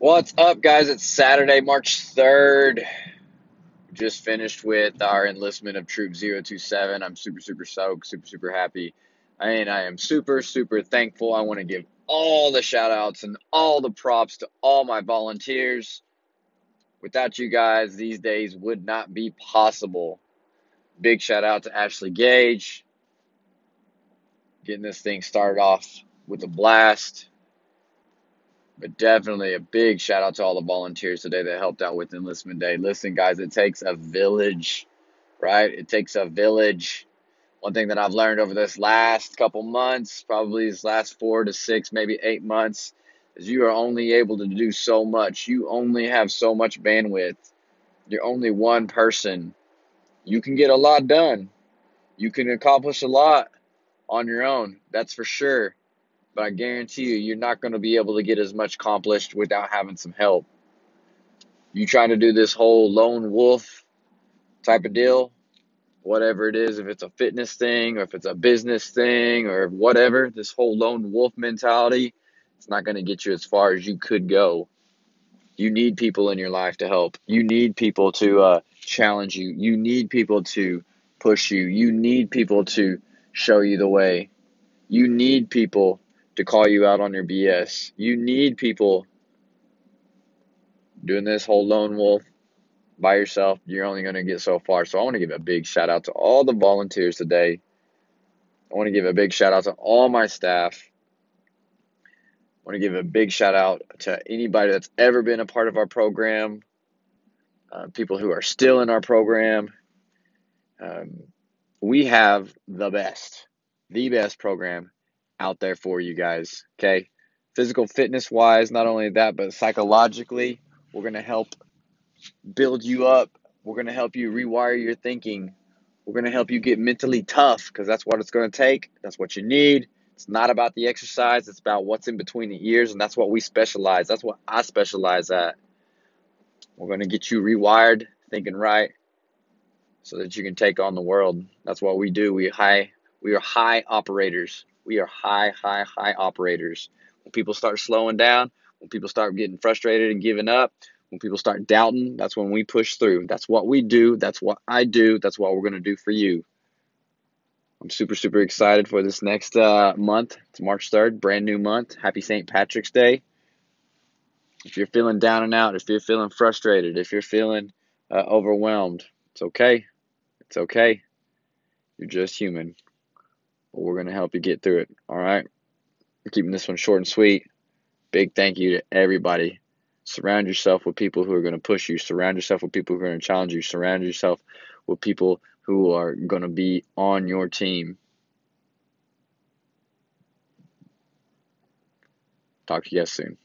What's up, guys? It's Saturday, March 3rd. Just finished with our enlistment of Troop 027. I'm super, super stoked, super, super happy. And I am super, super thankful. I want to give all the shout outs and all the props to all my volunteers. Without you guys, these days would not be possible. Big shout out to Ashley Gage, getting this thing started off with a blast. But definitely a big shout out to all the volunteers today that helped out with Enlistment Day. Listen, guys, it takes a village, right? It takes a village. One thing that I've learned over this last couple months, probably these last four to six, maybe eight months, is you are only able to do so much. You only have so much bandwidth. You're only one person. You can get a lot done. You can accomplish a lot on your own. That's for sure. But I guarantee you, you're not going to be able to get as much accomplished without having some help. You trying to do this whole lone wolf type of deal, whatever it is, if it's a fitness thing or if it's a business thing or whatever, this whole lone wolf mentality, it's not going to get you as far as you could go. You need people in your life to help. You need people to uh, challenge you. You need people to push you. You need people to show you the way. You need people to call you out on your BS. You need people doing this whole lone wolf by yourself. You're only going to get so far. So I want to give a big shout out to all the volunteers today. I want to give a big shout out to all my staff. I want to give a big shout out to anybody that's ever been a part of our program, uh, people who are still in our program. Um, we have the best, the best program out there for you guys. Okay. Physical fitness wise, not only that, but psychologically, we're going to help build you up. We're going to help you rewire your thinking. We're going to help you get mentally tough because that's what it's going to take. That's what you need. It's not about the exercise, it's about what's in between the ears, and that's what we specialize. That's what I specialize at. We're going to get you rewired, thinking right, so that you can take on the world. That's what we do. We high we are high operators. We are high, high, high operators. When people start slowing down, when people start getting frustrated and giving up, when people start doubting, that's when we push through. That's what we do. That's what I do. That's what we're going to do for you. I'm super, super excited for this next uh, month. It's March 3rd, brand new month. Happy St. Patrick's Day. If you're feeling down and out, if you're feeling frustrated, if you're feeling uh, overwhelmed, it's okay. It's okay. You're just human. We're going to help you get through it. All right? We're keeping this one short and sweet. Big thank you to everybody. Surround yourself with people who are going to push you. Surround yourself with people who are going to challenge you. Surround yourself with people who are going to be on your team. Talk to you guys soon.